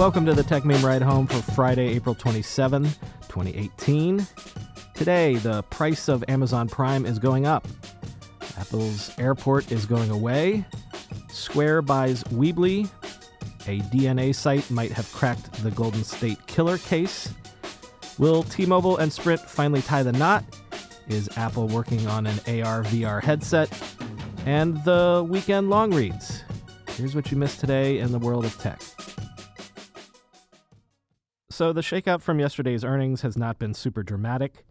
Welcome to the Techmeme Ride Home for Friday, April 27, 2018. Today, the price of Amazon Prime is going up. Apple's airport is going away. Square buys Weebly. A DNA site might have cracked the Golden State Killer case. Will T Mobile and Sprint finally tie the knot? Is Apple working on an AR VR headset? And the weekend long reads. Here's what you missed today in the world of tech. So, the shakeout from yesterday's earnings has not been super dramatic.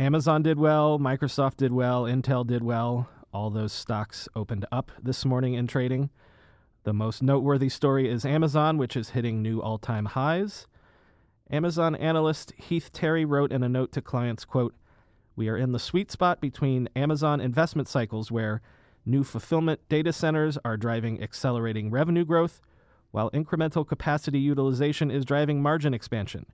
Amazon did well, Microsoft did well, Intel did well. All those stocks opened up this morning in trading. The most noteworthy story is Amazon, which is hitting new all time highs. Amazon analyst Heath Terry wrote in a note to clients, quote, We are in the sweet spot between Amazon investment cycles where new fulfillment data centers are driving accelerating revenue growth while incremental capacity utilization is driving margin expansion.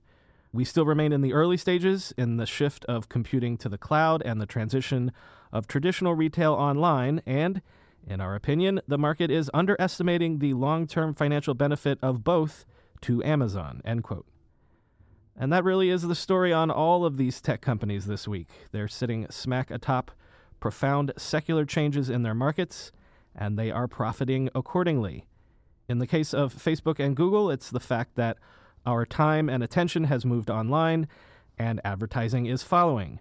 We still remain in the early stages in the shift of computing to the cloud and the transition of traditional retail online, and, in our opinion, the market is underestimating the long term financial benefit of both to Amazon. End quote. And that really is the story on all of these tech companies this week. They're sitting smack atop profound secular changes in their markets, and they are profiting accordingly. In the case of Facebook and Google, it's the fact that our time and attention has moved online and advertising is following.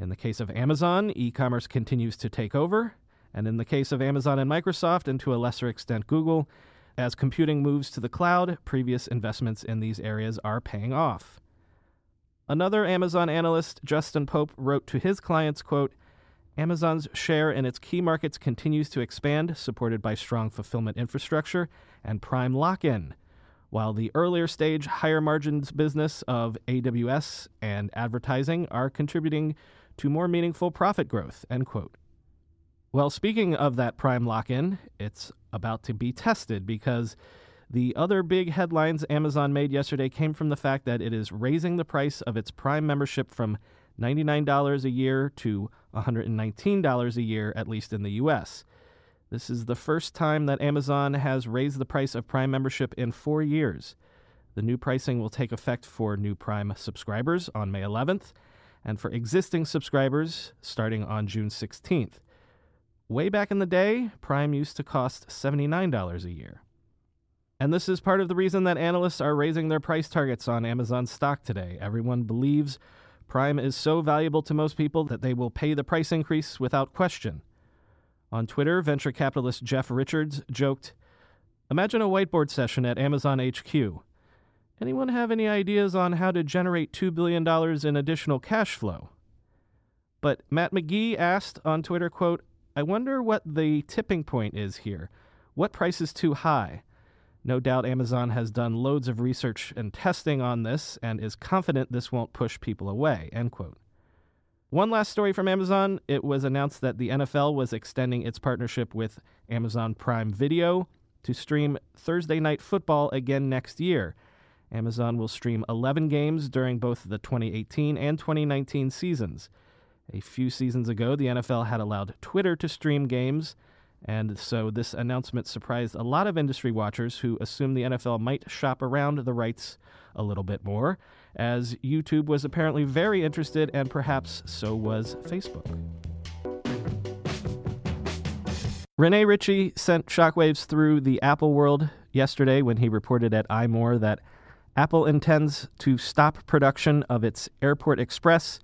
In the case of Amazon, e commerce continues to take over. And in the case of Amazon and Microsoft, and to a lesser extent Google, as computing moves to the cloud, previous investments in these areas are paying off. Another Amazon analyst, Justin Post, wrote to his clients, quote, Amazon's share in its key markets continues to expand, supported by strong fulfillment infrastructure and Prime lock in, while the earlier stage, higher margins business of AWS and advertising are contributing to more meaningful profit growth. End quote. Well, speaking of that Prime lock in, it's about to be tested because the other big headlines Amazon made yesterday came from the fact that it is raising the price of its Prime membership from $99 a year to $119 a year, at least in the US. This is the first time that Amazon has raised the price of Prime membership in four years. The new pricing will take effect for new Prime subscribers on May 11th and for existing subscribers starting on June 16th. Way back in the day, Prime used to cost $79 a year. And this is part of the reason that analysts are raising their price targets on Amazon stock today. Everyone believes Prime is so valuable to most people that they will pay the price increase without question. On Twitter, venture capitalist Jeff Richards joked Imagine a whiteboard session at Amazon HQ. Anyone have any ideas on how to generate $2 billion in additional cash flow? But Matt McGee asked on Twitter, quote, I wonder what the tipping point is here. What price is too high? No doubt Amazon has done loads of research and testing on this and is confident this won't push people away. End quote. One last story from Amazon. It was announced that the NFL was extending its partnership with Amazon Prime Video to stream Thursday Night Football again next year. Amazon will stream 11 games during both the 2018 and 2019 seasons. A few seasons ago, the NFL had allowed Twitter to stream games, and so this announcement surprised a lot of industry watchers who assumed the NFL might shop around the rights a little bit more, as YouTube was apparently very interested, and perhaps so was Facebook. Rene Ritchie sent shockwaves through the Apple world yesterday when he reported at iMore that Apple intends to stop production of its Airport Express,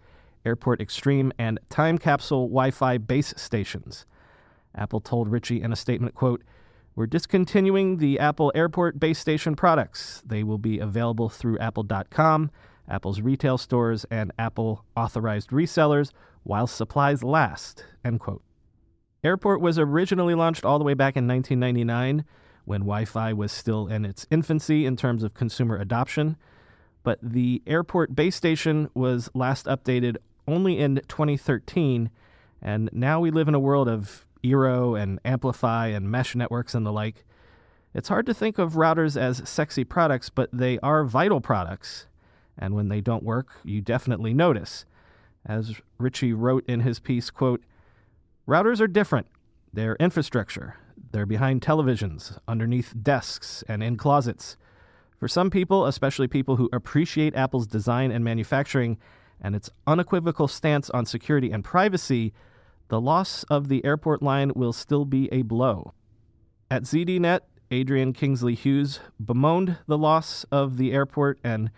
Airport Extreme, and Time Capsule Wi Fi base stations. Apple told Ritchie in a statement, quote, We're discontinuing the Apple Airport base station products. They will be available through apple.com, Apple's retail stores, and Apple authorized resellers while supplies last, end quote. Airport was originally launched all the way back in 1999 when Wi Fi was still in its infancy in terms of consumer adoption. But the airport base station was last updated only in 2013, and now we live in a world of Eero and Amplify and mesh networks and the like. It's hard to think of routers as sexy products, but they are vital products. And when they don't work, you definitely notice. As Ritchie wrote in his piece, quote, Routers are different. They're infrastructure. They're behind televisions, underneath desks, and in closets. For some people, especially people who appreciate Apple's design and manufacturing and its unequivocal stance on security and privacy, the loss of the airport line will still be a blow. At ZDNet, Adrian Kingsley Hughes bemoaned the loss of the airport and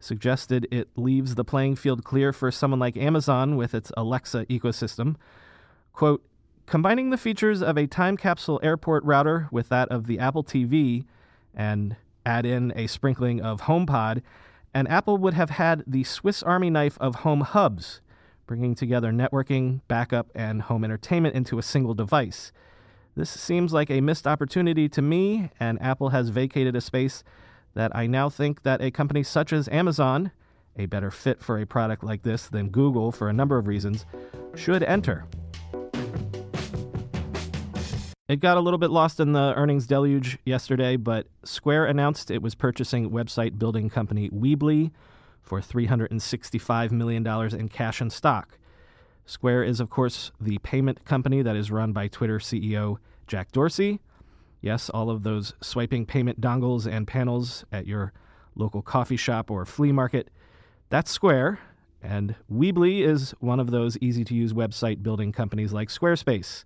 suggested it leaves the playing field clear for someone like Amazon with its Alexa ecosystem. Quote, combining the features of a time capsule airport router with that of the Apple TV and add in a sprinkling of HomePod, and Apple would have had the Swiss Army knife of home hubs, bringing together networking, backup, and home entertainment into a single device. This seems like a missed opportunity to me, and Apple has vacated a space that I now think that a company such as Amazon, a better fit for a product like this than Google for a number of reasons, should enter. It got a little bit lost in the earnings deluge yesterday, but Square announced it was purchasing website building company Weebly for $365 million in cash and stock. Square is, of course, the payment company that is run by Twitter CEO Jack Dorsey. Yes, all of those swiping payment dongles and panels at your local coffee shop or flea market. That's Square, and Weebly is one of those easy to use website building companies like Squarespace.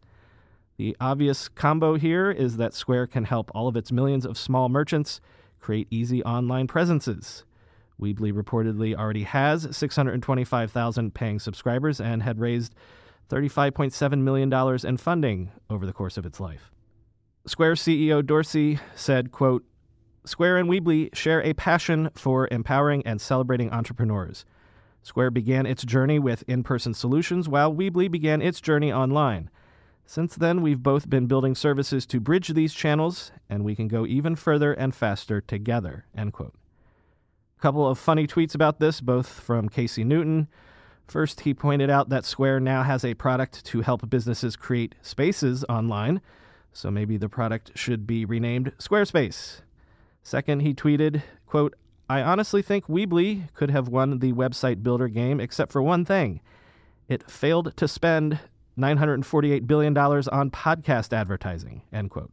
The obvious combo here is that Square can help all of its millions of small merchants create easy online presences. Weebly reportedly already has 625,000 paying subscribers and had raised $35.7 million in funding over the course of its life. Square CEO Dorsey said, quote, Square and Weebly share a passion for empowering and celebrating entrepreneurs. Square began its journey with in person solutions, while Weebly began its journey online. Since then, we've both been building services to bridge these channels, and we can go even further and faster together. End quote. A couple of funny tweets about this, both from Casey Newton. First, he pointed out that Square now has a product to help businesses create spaces online, so maybe the product should be renamed Squarespace. Second, he tweeted, quote, I honestly think Weebly could have won the website builder game except for one thing. It failed to spend $948 billion on podcast advertising, end quote.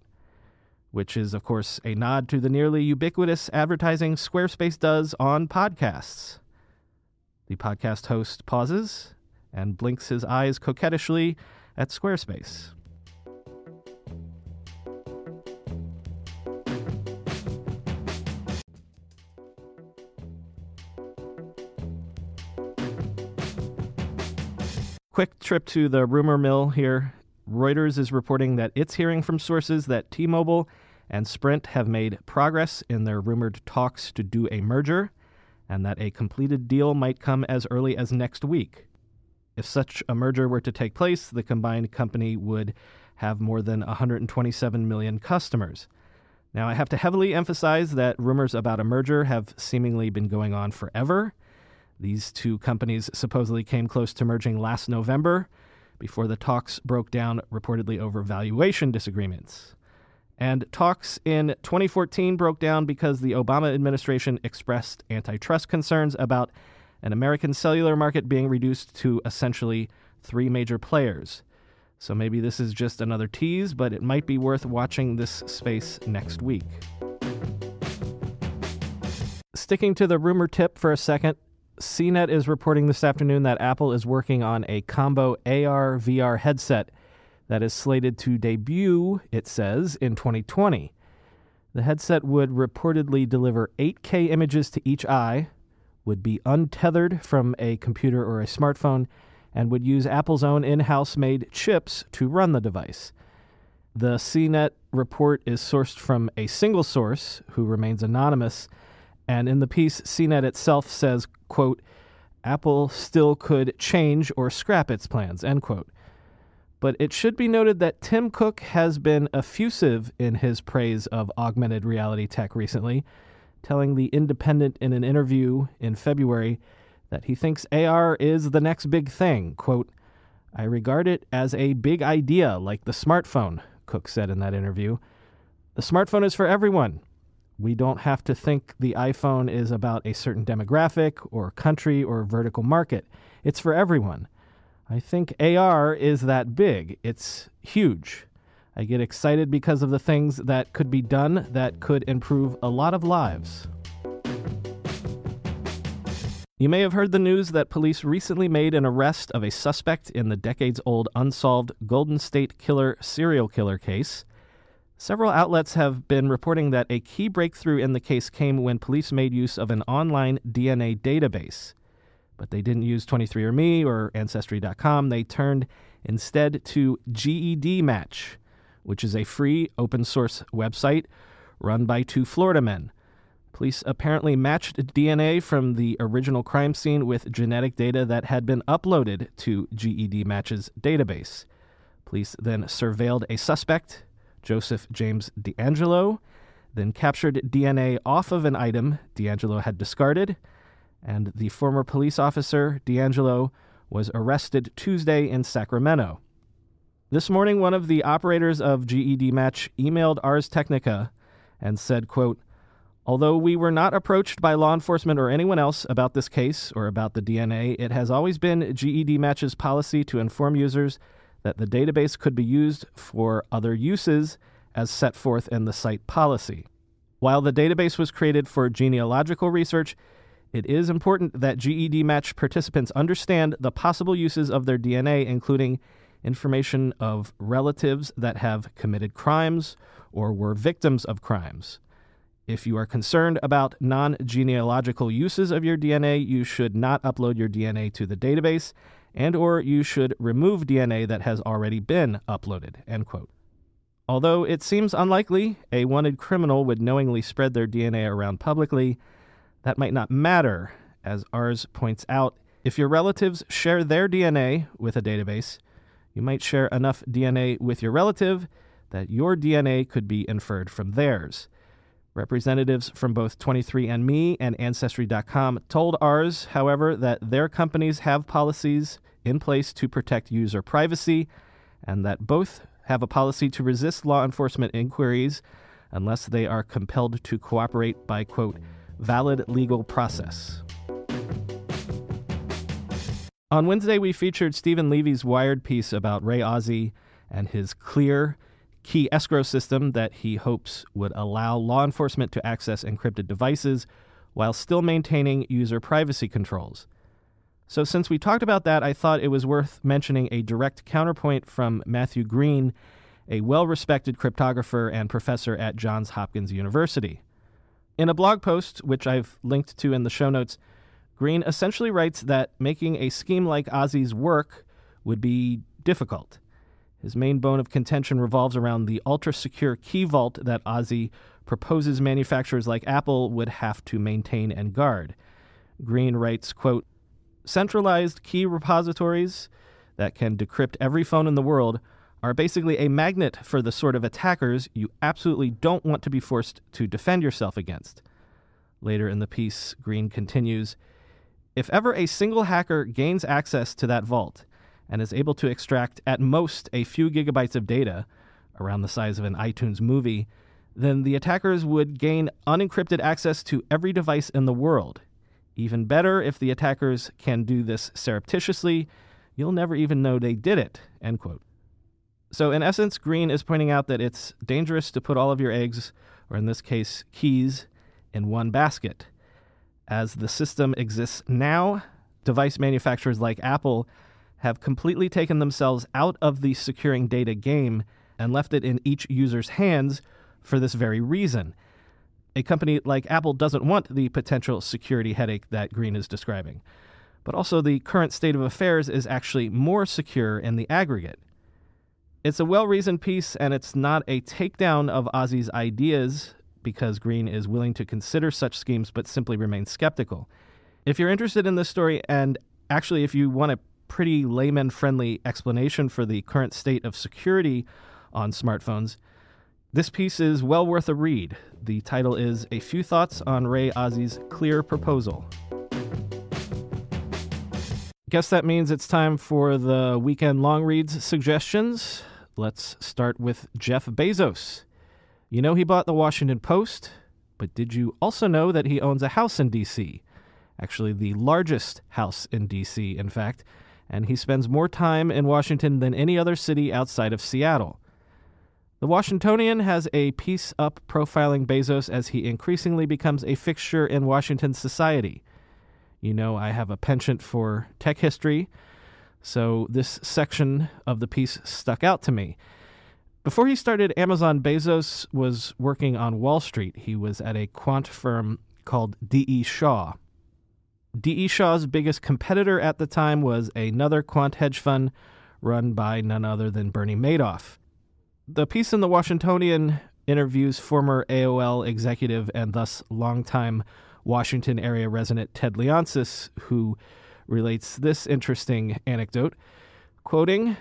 Which is, of course, a nod to the nearly ubiquitous advertising Squarespace does on podcasts. The podcast host pauses and blinks his eyes coquettishly at Squarespace. Quick trip to the rumor mill here. Reuters is reporting that it's hearing from sources that T Mobile and Sprint have made progress in their rumored talks to do a merger, and that a completed deal might come as early as next week. If such a merger were to take place, the combined company would have more than 127 million customers. Now, I have to heavily emphasize that rumors about a merger have seemingly been going on forever these two companies supposedly came close to merging last November before the talks broke down reportedly over valuation disagreements. And talks in 2014 broke down because the Obama administration expressed antitrust concerns about an American cellular market being reduced to essentially three major players. So maybe this is just another tease, but it might be worth watching this space next week. Sticking to the rumor tip for a second, CNET is reporting this afternoon that Apple is working on a combo AR VR headset that is slated to debut, it says, in 2020. The headset would reportedly deliver 8K images to each eye, would be untethered from a computer or a smartphone, and would use Apple's own in house made chips to run the device. The CNET report is sourced from a single source who remains anonymous and in the piece, CNET itself says, quote, Apple still could change or scrap its plans, end quote. But it should be noted that Tim Cook has been effusive in his praise of augmented reality tech recently, telling The Independent in an interview in February that he thinks AR is the next big thing. Quote, I regard it as a big idea like the smartphone, Cook said in that interview. The smartphone is for everyone. We don't have to think the iPhone is about a certain demographic or country or vertical market. It's for everyone. I think AR is that big. It's huge. I get excited because of the things that could be done that could improve a lot of lives. You may have heard the news that police recently made an arrest of a suspect in the decades old unsolved Golden State Killer serial killer case. Several outlets have been reporting that a key breakthrough in the case came when police made use of an online DNA database. But they didn't use 23andMe or Ancestry.com. They turned instead to GEDmatch, which is a free open source website run by two Florida men. Police apparently matched DNA from the original crime scene with genetic data that had been uploaded to GEDmatch's database. Police then surveilled a suspect, Joseph James DeAngelo, then captured DNA off of an item DeAngelo had discarded and the former police officer, DeAngelo, was arrested Tuesday in Sacramento. This morning, one of the operators of GEDmatch emailed Ars Technica and said, quote, Although we were not approached by law enforcement or anyone else about this case or about the DNA, it has always been GEDmatch's policy to inform users that the database could be used for other uses as set forth in the site policy. While the database was created for genealogical research, it is important that GEDmatch participants understand the possible uses of their DNA, including information of relatives that have committed crimes or were victims of crimes. If you are concerned about non genealogical uses of your DNA, you should not upload your DNA to the database and or you should remove DNA that has already been uploaded. End quote. Although it seems unlikely a wanted criminal would knowingly spread their DNA around publicly, that might not matter, as Ars points out. If your relatives share their DNA with a database, you might share enough DNA with your relative that your DNA could be inferred from theirs. Representatives from both 23andMe and Ancestry.com told Ars, however, that their companies have policies in place to protect user privacy and that both have a policy to resist law enforcement inquiries unless they are compelled to cooperate by, quote, valid legal process. On Wednesday, we featured Steven Levy's Wired piece about Ray Ozzie and his clear key escrow system that he hopes would allow law enforcement to access encrypted devices while still maintaining user privacy controls. So, since we talked about that, I thought it was worth mentioning a direct counterpoint from Matthew Green, a well respected cryptographer and professor at Johns Hopkins University. In a blog post, which I've linked to in the show notes, Green essentially writes that making a scheme like Ozzie's work would be difficult. His main bone of contention revolves around the ultra secure key vault that Ozzie proposes manufacturers like Apple would have to maintain and guard. Green writes, quote, Centralized key repositories that can decrypt every phone in the world are basically a magnet for the sort of attackers you absolutely don't want to be forced to defend yourself against. Later in the piece, Green continues If ever a single hacker gains access to that vault and is able to extract at most a few gigabytes of data, around the size of an iTunes movie, then the attackers would gain unencrypted access to every device in the world. Even better, if the attackers can do this surreptitiously, you'll never even know they did it. End quote. So, in essence, Green is pointing out that it's dangerous to put all of your eggs, or in this case, keys, in one basket. As the system exists now, device manufacturers like Apple have completely taken themselves out of the securing data game and left it in each user's hands for this very reason. A company like Apple doesn't want the potential security headache that Green is describing. But also, the current state of affairs is actually more secure in the aggregate. It's a well reasoned piece, and it's not a takedown of Ozzie's ideas because Green is willing to consider such schemes but simply remains skeptical. If you're interested in this story, and actually if you want a pretty layman friendly explanation for the current state of security on smartphones. This piece is well worth a read. The title is A Few Thoughts on Ray Ozzie's Clear Proposal. Guess that means it's time for the weekend long reads suggestions. Let's start with Jeff Bezos. You know, he bought the Washington Post, but did you also know that he owns a house in D.C.? Actually, the largest house in D.C., in fact, and he spends more time in Washington than any other city outside of Seattle. The Washingtonian has a piece up profiling Bezos as he increasingly becomes a fixture in Washington society. You know, I have a penchant for tech history, so this section of the piece stuck out to me. Before he started Amazon, Bezos was working on Wall Street. He was at a quant firm called D.E. Shaw. D.E. Shaw's biggest competitor at the time was another quant hedge fund run by none other than Bernie Madoff. The piece in the Washingtonian interviews former AOL executive and thus longtime Washington area resident Ted Leonsis, who relates this interesting anecdote. Quoting,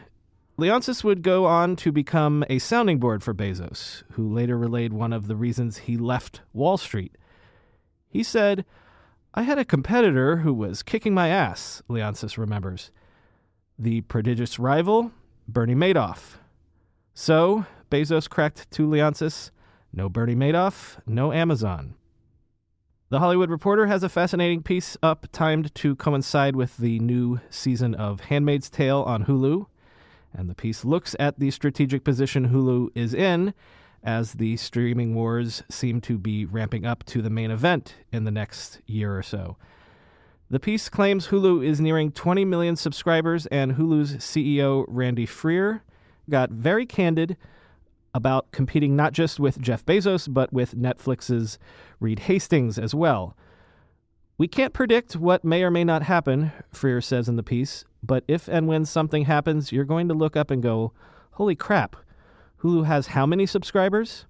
Leonsis would go on to become a sounding board for Bezos, who later relayed one of the reasons he left Wall Street. He said, I had a competitor who was kicking my ass, Leonsis remembers. The prodigious rival, Bernie Madoff. So, Bezos cracked to Leonsis no Bernie Madoff, no Amazon. The Hollywood Reporter has a fascinating piece up timed to coincide with the new season of Handmaid's Tale on Hulu. And the piece looks at the strategic position Hulu is in as the streaming wars seem to be ramping up to the main event in the next year or so. The piece claims Hulu is nearing 20 million subscribers, and Hulu's CEO, Randy Freer, got very candid about competing not just with Jeff Bezos, but with Netflix's Reed Hastings as well. We can't predict what may or may not happen, Freer says in the piece, but if and when something happens, you're going to look up and go, holy crap, Hulu has how many subscribers?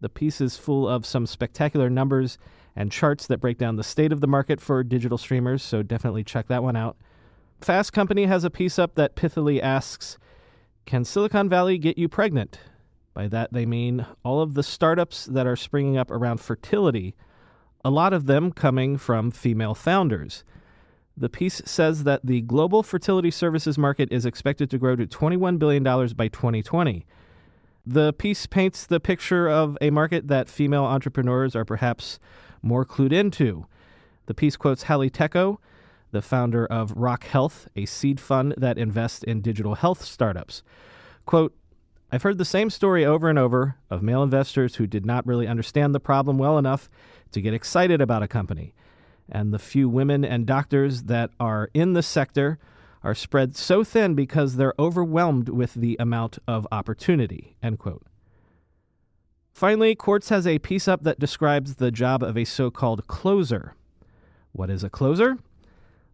The piece is full of some spectacular numbers and charts that break down the state of the market for digital streamers, so definitely check that one out. Fast Company has a piece up that pithily asks can Silicon Valley get you pregnant? By that, they mean all of the startups that are springing up around fertility, a lot of them coming from female founders. The piece says that the global fertility services market is expected to grow to $21 billion by 2020. The piece paints the picture of a market that female entrepreneurs are perhaps more clued into. The piece quotes Halle Tecco, the founder of Rock Health, a seed fund that invests in digital health startups. Quote, I've heard the same story over and over of male investors who did not really understand the problem well enough to get excited about a company. And the few women and doctors that are in the sector are spread so thin because they're overwhelmed with the amount of opportunity. End quote. Finally, Quartz has a piece up that describes the job of a so called closer. What is a closer?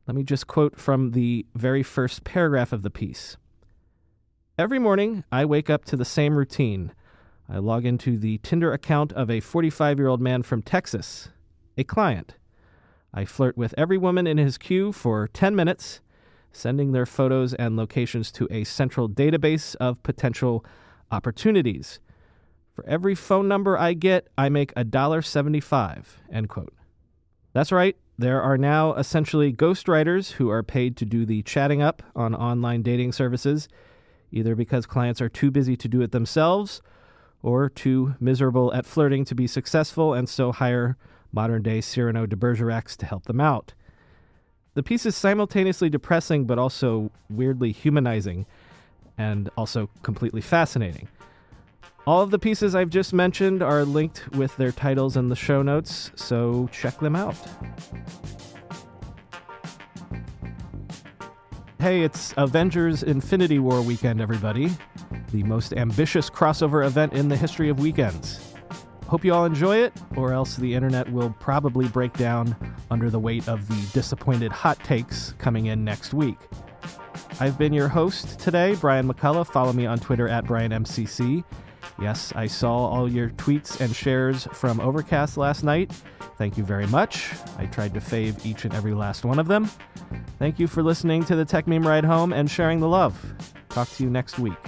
Let me just quote from the very first paragraph of the piece. Every morning, I wake up to the same routine. I log into the Tinder account of a 45 year old man from Texas, a client. I flirt with every woman in his queue for 10 minutes, sending their photos and locations to a central database of potential opportunities. For every phone number I get, I make $1.75. End quote. That's right. There are now essentially ghostwriters who are paid to do the chatting up on online dating services, either because clients are too busy to do it themselves or too miserable at flirting to be successful and so hire modern day Cyrano de Bergeracs to help them out. The piece is simultaneously depressing but also weirdly humanizing and also completely fascinating. All of the pieces I've just mentioned are linked with their titles in the show notes, so check them out. Hey, it's Avengers Infinity War weekend, everybody. The most ambitious crossover event in the history of weekends. Hope you all enjoy it, or else the internet will probably break down under the weight of the disappointed hot takes coming in next week. I've been your host today, Brian McCullough. Follow me on Twitter at BrianMCC Yes, I saw all your tweets and shares from Overcast last night. Thank you very much. I tried to fave each and every last one of them. Thank you for listening to the Techmeme Ride Home and sharing the love. Talk to you next week.